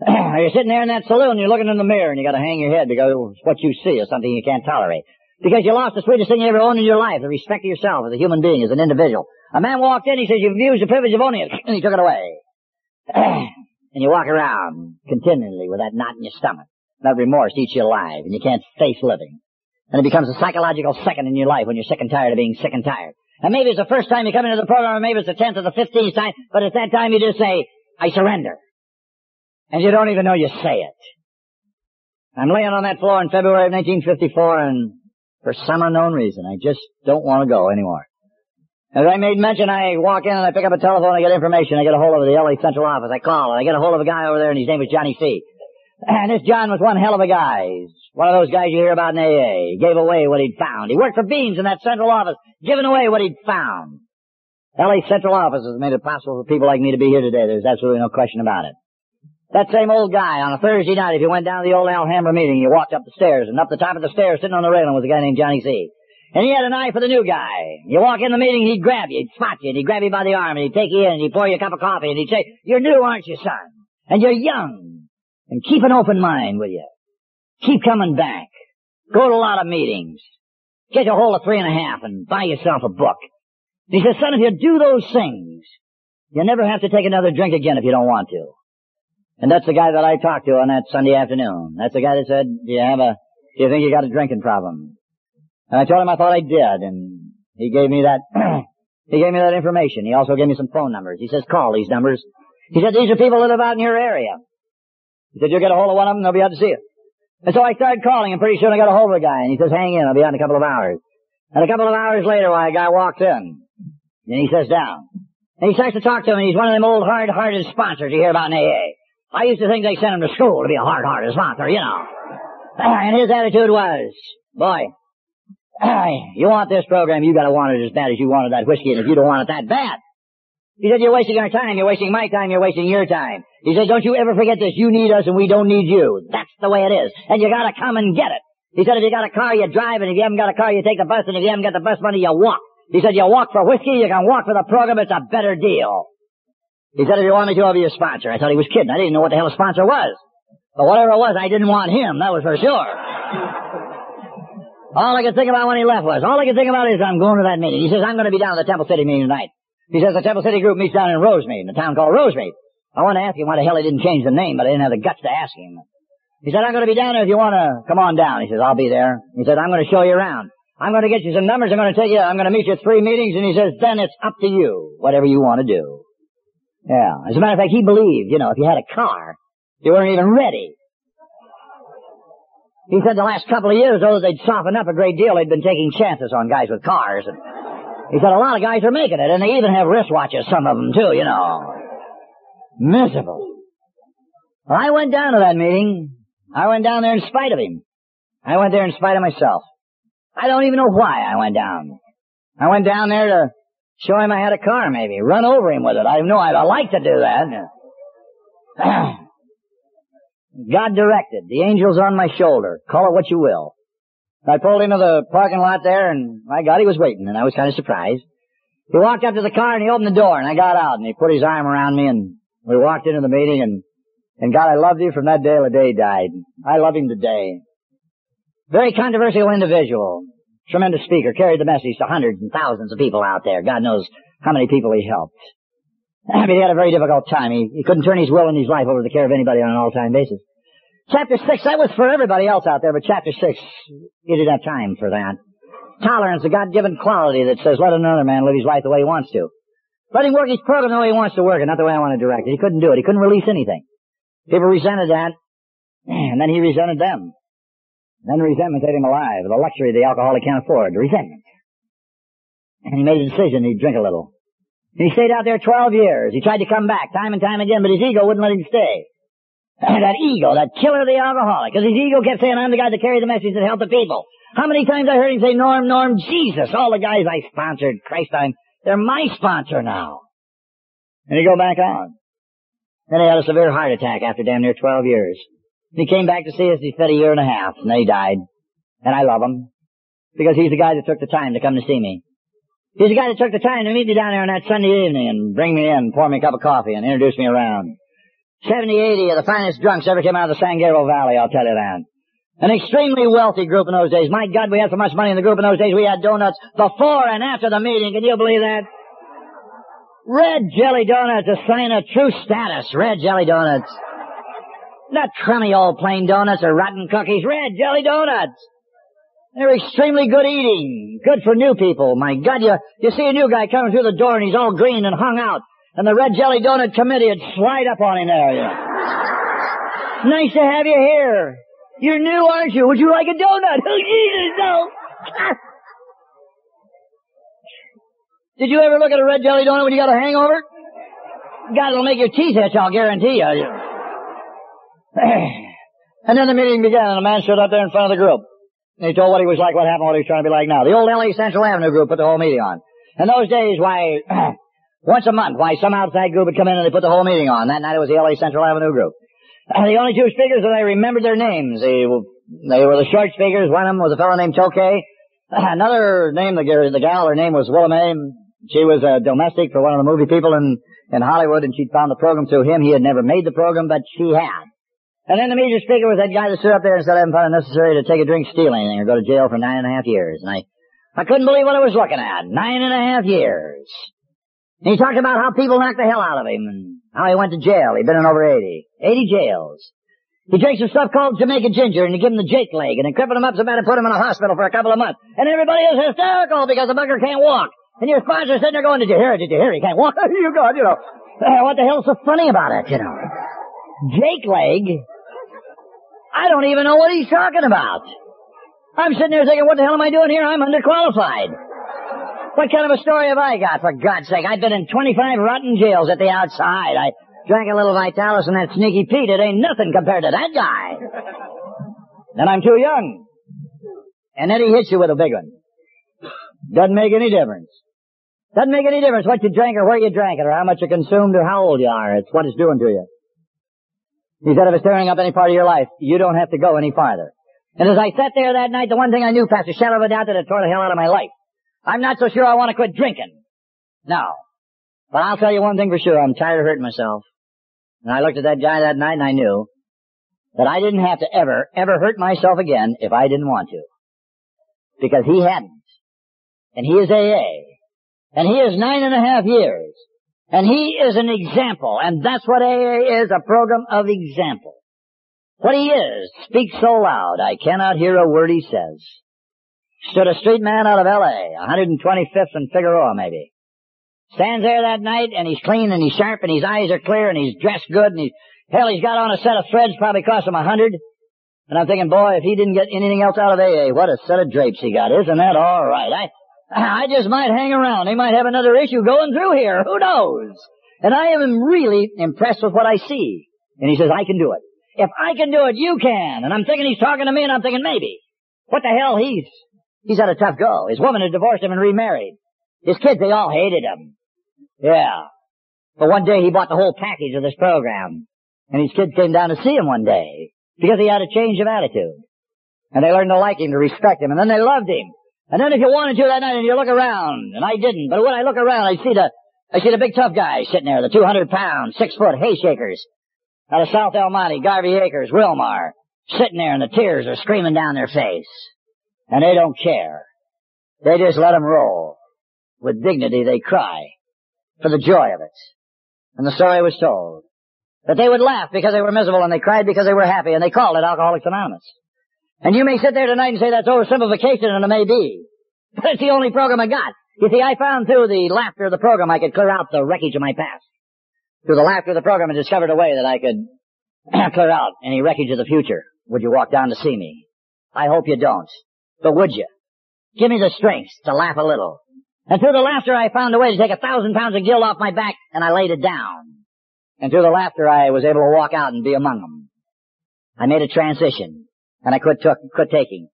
you're sitting there in that saloon you're looking in the mirror and you gotta hang your head because what you see is something you can't tolerate. Because you lost the sweetest thing you ever owned in your life, the respect of yourself as a human being, as an individual. A man walked in, he says, you've used the privilege of owning it, and he took it away. and you walk around continually with that knot in your stomach. That remorse eats you alive, and you can't face living. And it becomes a psychological second in your life when you're sick and tired of being sick and tired. And maybe it's the first time you come into the program, or maybe it's the tenth or the fifteenth time, but at that time you just say, I surrender. And you don't even know you say it. I'm laying on that floor in February of 1954, and for some unknown reason, I just don't want to go anymore. As I made mention, I walk in and I pick up a telephone, I get information, I get a hold of the LA Central Office, I call, and I get a hold of a guy over there, and his name is Johnny C. And this John was one hell of a guy. He's one of those guys you hear about in AA. He gave away what he'd found. He worked for Beans in that central office, giving away what he'd found. LA Central Office has made it possible for people like me to be here today. There's absolutely no question about it. That same old guy on a Thursday night, if you went down to the old Alhambra meeting, you walked up the stairs, and up the top of the stairs, sitting on the railing, was a guy named Johnny C. And he had an eye for the new guy. You walk in the meeting, he'd grab you, he'd spot you, and he'd grab you by the arm, and he'd take you in, and he'd pour you a cup of coffee, and he'd say, you're new, aren't you, son? And you're young. And keep an open mind with you. Keep coming back. Go to a lot of meetings. Get a hold of three and a half and buy yourself a book. And he says, son, if you do those things, you never have to take another drink again if you don't want to. And that's the guy that I talked to on that Sunday afternoon. That's the guy that said, do you have a, do you think you got a drinking problem? And I told him I thought I did, and he gave me that, he gave me that information. He also gave me some phone numbers. He says, call these numbers. He said, these are people that live out in your area. He said, you'll get a hold of one of them, they'll be out to see you. And so I started calling, and pretty soon I got a hold of a guy, and he says, hang in, I'll be out in a couple of hours. And a couple of hours later, why, a guy walks in, and he says, down. And he starts to talk to him, and he's one of them old hard-hearted sponsors you hear about in AA. I used to think they sent him to school to be a hard-hearted sponsor, you know. And his attitude was, boy, you want this program, you gotta want it as bad as you wanted that whiskey, and if you don't want it that bad. He said, you're wasting our time, you're wasting my time, you're wasting your time. He said, don't you ever forget this, you need us and we don't need you. That's the way it is. And you gotta come and get it. He said, if you got a car, you drive, and if you haven't got a car, you take the bus, and if you haven't got the bus money, you walk. He said, you walk for whiskey, you can walk for the program, it's a better deal. He said, if you want me to, I'll be a sponsor. I thought he was kidding. I didn't know what the hell a sponsor was. But whatever it was, I didn't want him, that was for sure. All I could think about when he left was, all I could think about is, I'm going to that meeting. He says, I'm going to be down at the Temple City meeting tonight. He says, the Temple City group meets down in Rosemead, in a town called Rosemead. I want to ask him why the hell he didn't change the name, but I didn't have the guts to ask him. He said, I'm going to be down there if you want to come on down. He says, I'll be there. He said, I'm going to show you around. I'm going to get you some numbers. I'm going to take you, I'm going to meet you at three meetings. And he says, then it's up to you, whatever you want to do. Yeah. As a matter of fact, he believed, you know, if you had a car, you weren't even ready. He said the last couple of years, though, they'd softened up a great deal. They'd been taking chances on guys with cars. And he said a lot of guys are making it, and they even have wristwatches, some of them too, you know. Miserable. Well, I went down to that meeting. I went down there in spite of him. I went there in spite of myself. I don't even know why I went down. I went down there to show him I had a car, maybe. Run over him with it. I know I'd like to do that. God directed. The angel's on my shoulder. Call it what you will. I pulled into the parking lot there and my God, he was waiting and I was kind of surprised. He walked up to the car and he opened the door and I got out and he put his arm around me and we walked into the meeting and, and God, I loved you from that day till the day he died. I love him today. Very controversial individual. Tremendous speaker. Carried the message to hundreds and thousands of people out there. God knows how many people he helped. I mean, he had a very difficult time. He, he couldn't turn his will and his life over to the care of anybody on an all-time basis. Chapter 6, that was for everybody else out there, but chapter 6, he didn't have time for that. Tolerance, a God-given quality that says, let another man live his life the way he wants to. Let him work his program the way he wants to work it, not the way I want to direct it. He couldn't do it. He couldn't release anything. People resented that, and then he resented them. Then resentment ate him alive. The luxury the alcoholic can't afford. Resentment. And he made a decision he'd drink a little. He stayed out there 12 years. He tried to come back time and time again, but his ego wouldn't let him stay. that ego, that killer of the alcoholic. Because his ego kept saying, I'm the guy that carry the message that help the people. How many times I heard him say, Norm, Norm, Jesus. All the guys I sponsored, Christ, I'm, they're my sponsor now. And he go back on. Then he had a severe heart attack after damn near 12 years. He came back to see us, he spent a year and a half, and then he died. And I love him. Because he's the guy that took the time to come to see me. He's the guy that took the time to meet me down there on that Sunday evening and bring me in, pour me a cup of coffee, and introduce me around. 70, 80 of the finest drunks ever came out of the San Gabriel Valley, I'll tell you that. An extremely wealthy group in those days. My God, we had so much money in the group in those days, we had donuts before and after the meeting. Can you believe that? Red jelly donuts, a sign of true status. Red jelly donuts. Not crummy old plain donuts or rotten cookies. Red jelly donuts. They're extremely good eating. Good for new people. My God, you, you see a new guy coming through the door and he's all green and hung out and the Red Jelly Donut Committee would slide up on him there. Know. nice to have you here. You're new, aren't you? Would you like a donut? Oh, Jesus, no. Did you ever look at a red jelly donut when you got a hangover? God, it'll make your teeth itch, I'll guarantee you. And then the meeting began, and a man stood up there in front of the group. And he told what he was like, what happened, what he was trying to be like now. The old LA Central Avenue group put the whole meeting on. In those days, why, Once a month, why, some outside group would come in and they put the whole meeting on. That night it was the LA Central Avenue group. And the only two speakers that I remembered their names. They, they were the short speakers. One of them was a fellow named Tokay. Another name, the, the gal, her name was Willamay. She was a domestic for one of the movie people in, in Hollywood and she'd found the program through him. He had never made the program, but she had. And then the major speaker was that guy that stood up there and said I haven't found it necessary to take a drink, steal anything, or go to jail for nine and a half years. And I, I couldn't believe what I was looking at. Nine and a half years. And he talked about how people knocked the hell out of him and how he went to jail. He'd been in over 80. 80 jails. He drinks some stuff called Jamaica ginger and he give him the Jake leg and then cripple him up so bad and put him in a hospital for a couple of months. And everybody is hysterical because the bugger can't walk. And your sponsor sitting there going, did you hear it? Did you hear it? He can't walk. you God, you know. Uh, what the hell's so funny about it, you know? Jake leg? I don't even know what he's talking about. I'm sitting there thinking, what the hell am I doing here? I'm underqualified. What kind of a story have I got, for God's sake? I've been in 25 rotten jails at the outside. I Drank a little Vitalis and that sneaky Pete. It ain't nothing compared to that guy. then I'm too young. And then he hits you with a big one. Doesn't make any difference. Doesn't make any difference what you drank or where you drank it or how much you consumed or how old you are. It's what it's doing to you. He said if it's tearing up any part of your life, you don't have to go any farther. And as I sat there that night, the one thing I knew past a shadow of a doubt that it tore the hell out of my life. I'm not so sure I want to quit drinking. No. But I'll tell you one thing for sure. I'm tired of hurting myself. And I looked at that guy that night and I knew that I didn't have to ever, ever hurt myself again if I didn't want to. Because he hadn't. And he is AA. And he is nine and a half years. And he is an example. And that's what AA is, a program of example. What he is speaks so loud I cannot hear a word he says. Stood a street man out of LA, 125th and Figueroa maybe. Stands there that night and he's clean and he's sharp and his eyes are clear and he's dressed good and he's, hell, he's got on a set of threads probably cost him a hundred. And I'm thinking, boy, if he didn't get anything else out of AA, what a set of drapes he got. Isn't that all right? I, I just might hang around. He might have another issue going through here. Who knows? And I am really impressed with what I see. And he says, I can do it. If I can do it, you can. And I'm thinking he's talking to me and I'm thinking maybe. What the hell? He's, he's had a tough go. His woman had divorced him and remarried. His kids, they all hated him. Yeah. But one day he bought the whole package of this program. And his kids came down to see him one day. Because he had a change of attitude. And they learned to like him, to respect him, and then they loved him. And then if you wanted to that night and you look around, and I didn't, but when I look around I see the, I see the big tough guys sitting there, the 200 pound, six foot hay shakers. Out of South El Monte, Garvey Acres, Wilmar, sitting there and the tears are screaming down their face. And they don't care. They just let them roll. With dignity they cry for the joy of it. And the story was told. That they would laugh because they were miserable and they cried because they were happy and they called it Alcoholics Anonymous. And you may sit there tonight and say that's oversimplification and it may be. But it's the only program I got. You see, I found through the laughter of the program I could clear out the wreckage of my past. Through the laughter of the program I discovered a way that I could clear out any wreckage of the future. Would you walk down to see me? I hope you don't. But would you? Give me the strength to laugh a little. And through the laughter I found a way to take a thousand pounds of guilt off my back and I laid it down. And through the laughter I was able to walk out and be among them. I made a transition and I quit, took, quit taking.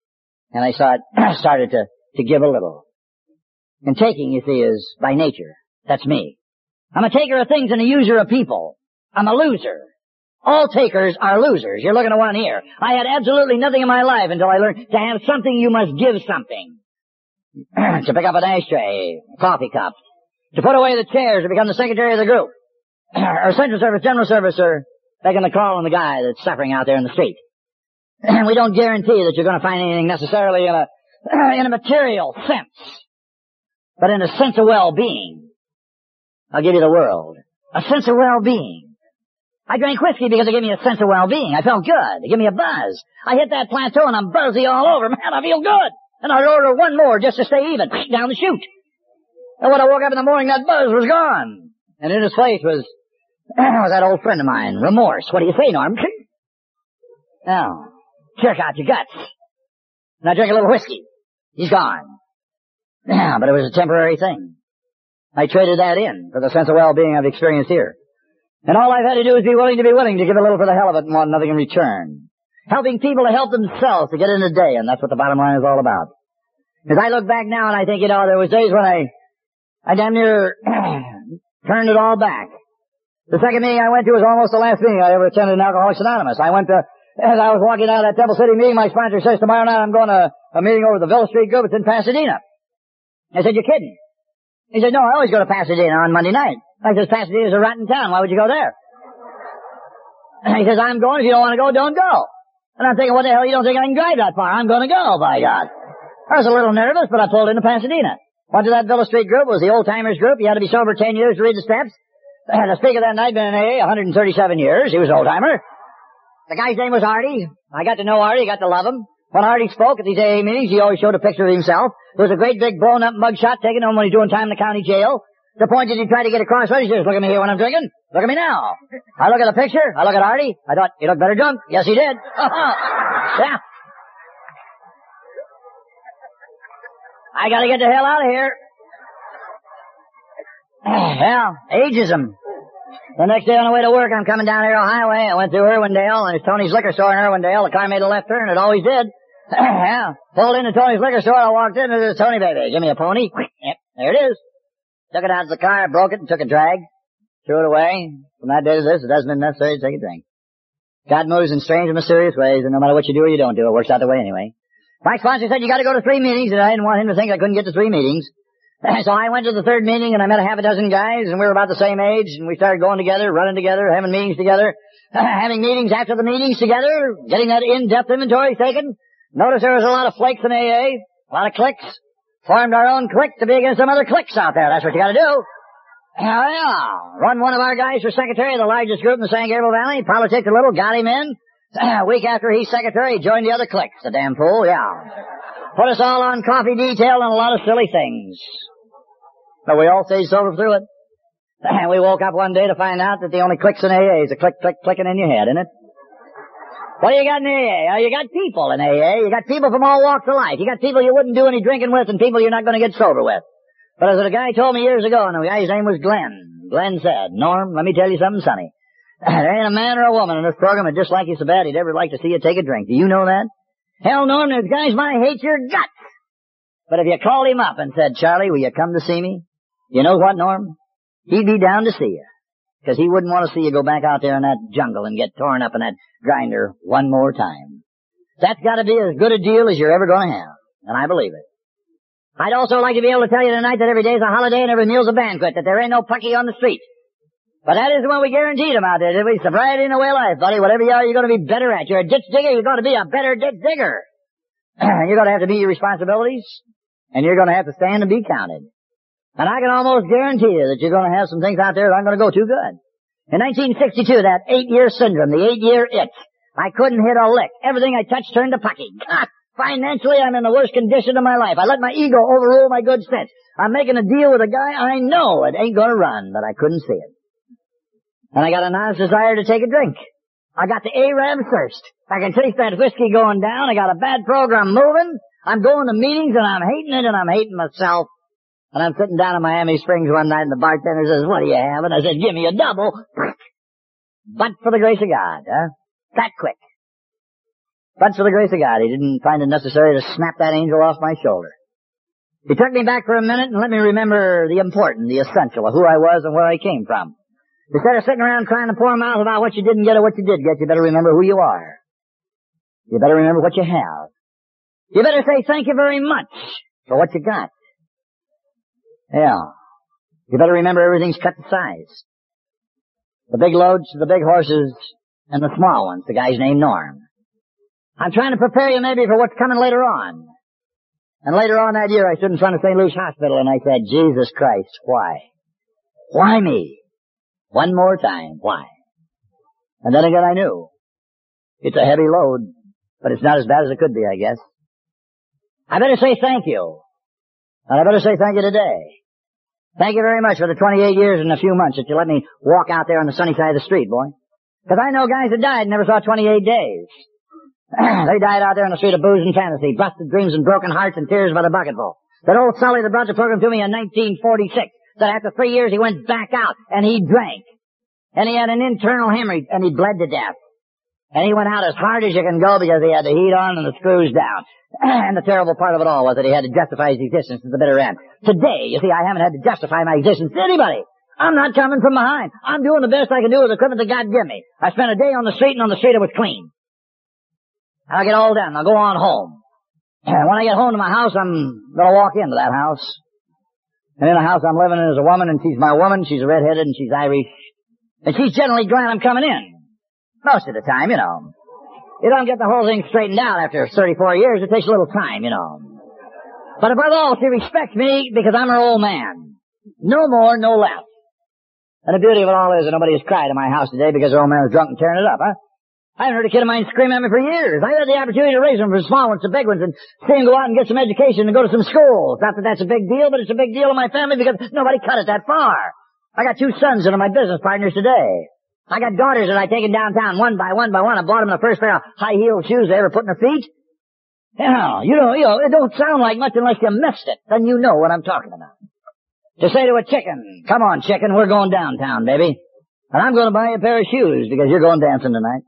And I started, started to, to give a little. And taking, you see, is by nature. That's me. I'm a taker of things and a user of people. I'm a loser. All takers are losers. You're looking at one here. I had absolutely nothing in my life until I learned to have something you must give something. to pick up an ashtray, a coffee cup, to put away the chairs, to become the secretary of the group, or central service, general service, or making the call on the guy that's suffering out there in the street. We don't guarantee that you're going to find anything necessarily in a in a material sense, but in a sense of well-being. I'll give you the world. A sense of well-being. I drank whiskey because it gave me a sense of well-being. I felt good. It gave me a buzz. I hit that plateau and I'm buzzy all over. Man, I feel good. And I'd order one more just to stay even, down the chute. And when I woke up in the morning, that buzz was gone. And in his place was, was that old friend of mine, remorse. What do you say, Norm? Now, jerk out your guts. And I drank a little whiskey. He's gone. Yeah, but it was a temporary thing. I traded that in for the sense of well-being I've experienced here. And all I've had to do is be willing to be willing to give a little for the hell of it and want nothing in return helping people to help themselves to get in the day, and that's what the bottom line is all about. As I look back now and I think, you know, there was days when I, I damn near turned it all back. The second meeting I went to was almost the last meeting I ever attended in Alcoholics Anonymous. I went to, as I was walking out of that Temple City meeting, my sponsor says, tomorrow night I'm going to a meeting over the Villa Street group. It's in Pasadena. I said, you're kidding. He said, no, I always go to Pasadena on Monday night. I said, Pasadena's a rotten town. Why would you go there? He says, I'm going. If you don't want to go, don't go. And I'm thinking, what the hell, you don't think I can drive that far? I'm gonna go, by God. I was a little nervous, but I pulled into Pasadena. Went to that Villa Street group. It was the old timers group. You had to be sober 10 years to read the steps. The speaker that night been in AA 137 years. He was an old timer. The guy's name was Artie. I got to know Artie, got to love him. When Artie spoke at these AA meetings, he always showed a picture of himself. There was a great big blown up mugshot taken home when he's doing time in the county jail. The point that he tried to get across was, he look at me here when I'm drinking. Look at me now. I look at the picture. I look at Artie. I thought, he looked better drunk. Yes, he did. yeah. I gotta get the hell out of here. yeah, ageism. The next day on the way to work, I'm coming down Arrow Highway. I went through Irwindale, and it's Tony's liquor store in Irwindale. The car made a left turn. And it always did. yeah. Pulled into Tony's liquor store. I walked in, and there's Tony, baby. Give me a pony. Yep, there it is. Took it out of the car, broke it, and took a drag. Threw it away. From that day to this, it hasn't been necessary to take a drink. God moves in strange and mysterious ways, and no matter what you do or you don't do, it works out the way anyway. My sponsor said you gotta go to three meetings, and I didn't want him to think I couldn't get to three meetings. So I went to the third meeting and I met a half a dozen guys and we were about the same age and we started going together, running together, having meetings together, having meetings after the meetings together, getting that in-depth inventory taken. Notice there was a lot of flakes in AA, a lot of cliques. Formed our own clique to be against some other cliques out there. That's what you gotta do. Yeah. Run one of our guys for secretary of the largest group in the San Gabriel Valley, politics a little, got him in. A week after he's secretary, he joined the other cliques. The damn fool, yeah. Put us all on coffee detail and a lot of silly things. But we all stayed sober through it. And we woke up one day to find out that the only clicks in AA is a click, click, clicking in your head, isn't it? What do you got in AA? Oh, you got people in AA. You got people from all walks of life. You got people you wouldn't do any drinking with and people you're not going to get sober with. But as a guy told me years ago, and the guy's name was Glenn, Glenn said, Norm, let me tell you something, sonny. there ain't a man or a woman in this program that dislike you so bad he'd ever like to see you take a drink. Do you know that? Hell, Norm, there's guys might hate your guts. But if you called him up and said, Charlie, will you come to see me? You know what, Norm? He'd be down to see you. Because he wouldn't want to see you go back out there in that jungle and get torn up in that grinder one more time. That's got to be as good a deal as you're ever going to have. And I believe it. I'd also like to be able to tell you tonight that every day's a holiday and every meal's a banquet, that there ain't no pucky on the street. But that isn't what we guaranteed them out there, did we? Sobriety in a way of life, buddy. Whatever you are, you're going to be better at. You're a ditch digger, you're going to be a better ditch digger. you're going to have to meet your responsibilities, and you're going to have to stand and be counted. And I can almost guarantee you that you're going to have some things out there that aren't going to go too good. In 1962, that eight-year syndrome, the eight-year itch, I couldn't hit a lick. Everything I touched turned to pucky. God, financially, I'm in the worst condition of my life. I let my ego overrule my good sense. I'm making a deal with a guy I know it ain't going to run, but I couldn't see it. And I got an honest desire to take a drink. I got the A-Ram thirst. I can taste that whiskey going down. I got a bad program moving. I'm going to meetings and I'm hating it and I'm hating myself. And I'm sitting down in Miami Springs one night and the bartender says, what do you have? And I said, give me a double. But for the grace of God, huh? That quick. But for the grace of God, he didn't find it necessary to snap that angel off my shoulder. He took me back for a minute and let me remember the important, the essential of who I was and where I came from. Instead of sitting around trying to poor mouth about what you didn't get or what you did get, you better remember who you are. You better remember what you have. You better say thank you very much for what you got. Yeah. You better remember everything's cut to size. The big loads the big horses and the small ones. The guy's named Norm. I'm trying to prepare you maybe for what's coming later on. And later on that year I stood in front of St. Luke's Hospital and I said, Jesus Christ, why? Why me? One more time. Why? And then again I knew. It's a heavy load, but it's not as bad as it could be, I guess. I better say thank you. And I better say thank you today. Thank you very much for the 28 years and a few months that you let me walk out there on the sunny side of the street, boy. Because I know guys that died and never saw 28 days. they died out there on the street of booze and fantasy, busted dreams and broken hearts and tears by the bucketful. That old Sully that brought the program to me in 1946 that after three years he went back out and he drank. And he had an internal hemorrhage and he bled to death. And he went out as hard as you can go because he had the heat on and the screws down. and the terrible part of it all was that he had to justify his existence at the bitter end. Today, you see, I haven't had to justify my existence to anybody. I'm not coming from behind. I'm doing the best I can do with the equipment that God gave me. I spent a day on the street and on the street it was clean. And I'll get all done. I'll go on home. And when I get home to my house, I'm gonna walk into that house. And in the house I'm living in is a woman, and she's my woman. She's redheaded, and she's Irish. And she's generally glad I'm coming in. Most of the time, you know. You don't get the whole thing straightened out after 34 years. It takes a little time, you know. But above all, she respects me because I'm her old man. No more, no less. And the beauty of it all is that nobody has cried in my house today because her old man was drunk and tearing it up, huh? I haven't heard a kid of mine scream at me for years. I had the opportunity to raise them from small ones to big ones and see them go out and get some education and go to some schools. Not that that's a big deal, but it's a big deal in my family because nobody cut it that far. I got two sons that are my business partners today. I got daughters that I take taken downtown one by one by one. I bought them the first pair of high-heeled shoes they ever put in their feet. Yeah, you know, you know, it don't sound like much unless you missed it. Then you know what I'm talking about. To say to a chicken, come on chicken, we're going downtown, baby. And I'm going to buy you a pair of shoes because you're going dancing tonight.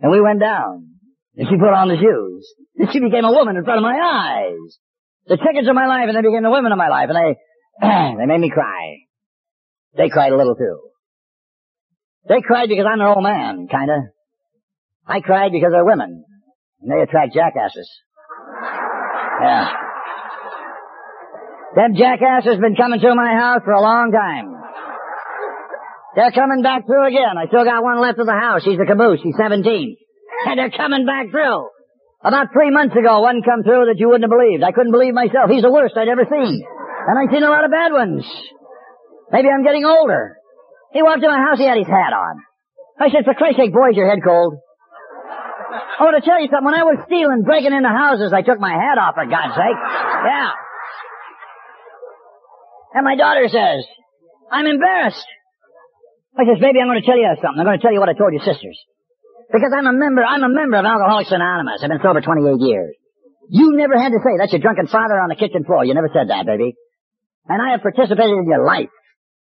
And we went down. And she put on the shoes. And she became a woman in front of my eyes. The chickens of my life and they became the women of my life and they, they made me cry. They cried a little too. They cried because I'm their old man, kinda. I cried because they're women. And they attract jackasses. Yeah. Them jackasses have been coming through my house for a long time. They're coming back through again. I still got one left of the house. She's a caboose. She's 17. And they're coming back through. About three months ago, one come through that you wouldn't have believed. I couldn't believe myself. He's the worst I'd ever seen. And I've seen a lot of bad ones. Maybe I'm getting older. He walked in my house, he had his hat on. I said, for Christ's sake, boys, your head cold. I want to tell you something. When I was stealing, breaking into houses, I took my hat off, for God's sake. Yeah. And my daughter says, I'm embarrassed. I says, baby, I'm going to tell you something. I'm going to tell you what I told your sisters. Because I'm a member, I'm a member of Alcoholics Anonymous. I've been sober 28 years. You never had to say, that's your drunken father on the kitchen floor. You never said that, baby. And I have participated in your life.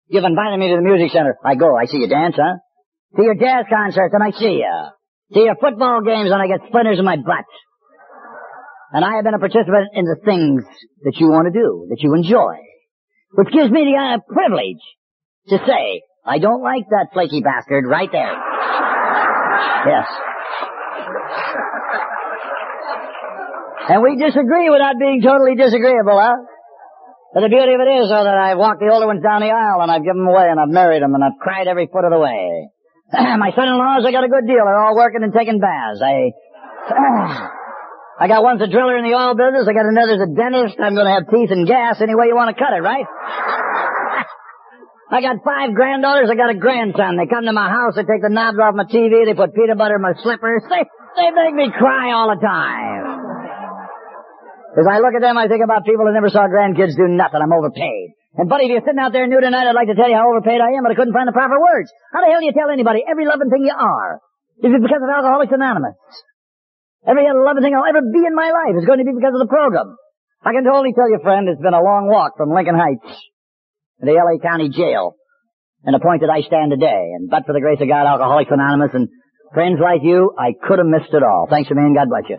You've invited me to the music center. I go, I see you dance, huh? To your jazz concerts, and I see you. To your football games, and I get splinters in my butt. And I have been a participant in the things that you want to do, that you enjoy. Which gives me the uh, privilege to say, I don't like that flaky bastard right there. Yes. And we disagree without being totally disagreeable, huh? But the beauty of it is, though, that I've walked the older ones down the aisle and I've given them away and I've married them and I've cried every foot of the way. My son-in-laws, I got a good deal. They're all working and taking baths. I, I got one's a driller in the oil business. I got another's a dentist. I'm going to have teeth and gas any way you want to cut it, right? I got five granddaughters. I got a grandson. They come to my house. They take the knobs off my TV. They put peanut butter in my slippers. They, they make me cry all the time. As I look at them, I think about people that never saw grandkids do nothing. I'm overpaid. And buddy, if you're sitting out there new tonight, I'd like to tell you how overpaid I am, but I couldn't find the proper words. How the hell do you tell anybody every loving thing you are? Is it because of Alcoholics Anonymous? Every loving thing I'll ever be in my life is going to be because of the program. I can only tell you, friend, it's been a long walk from Lincoln Heights to the LA County Jail and the point that I stand today. And but for the grace of God, Alcoholics Anonymous and friends like you, I could have missed it all. Thanks me God bless you.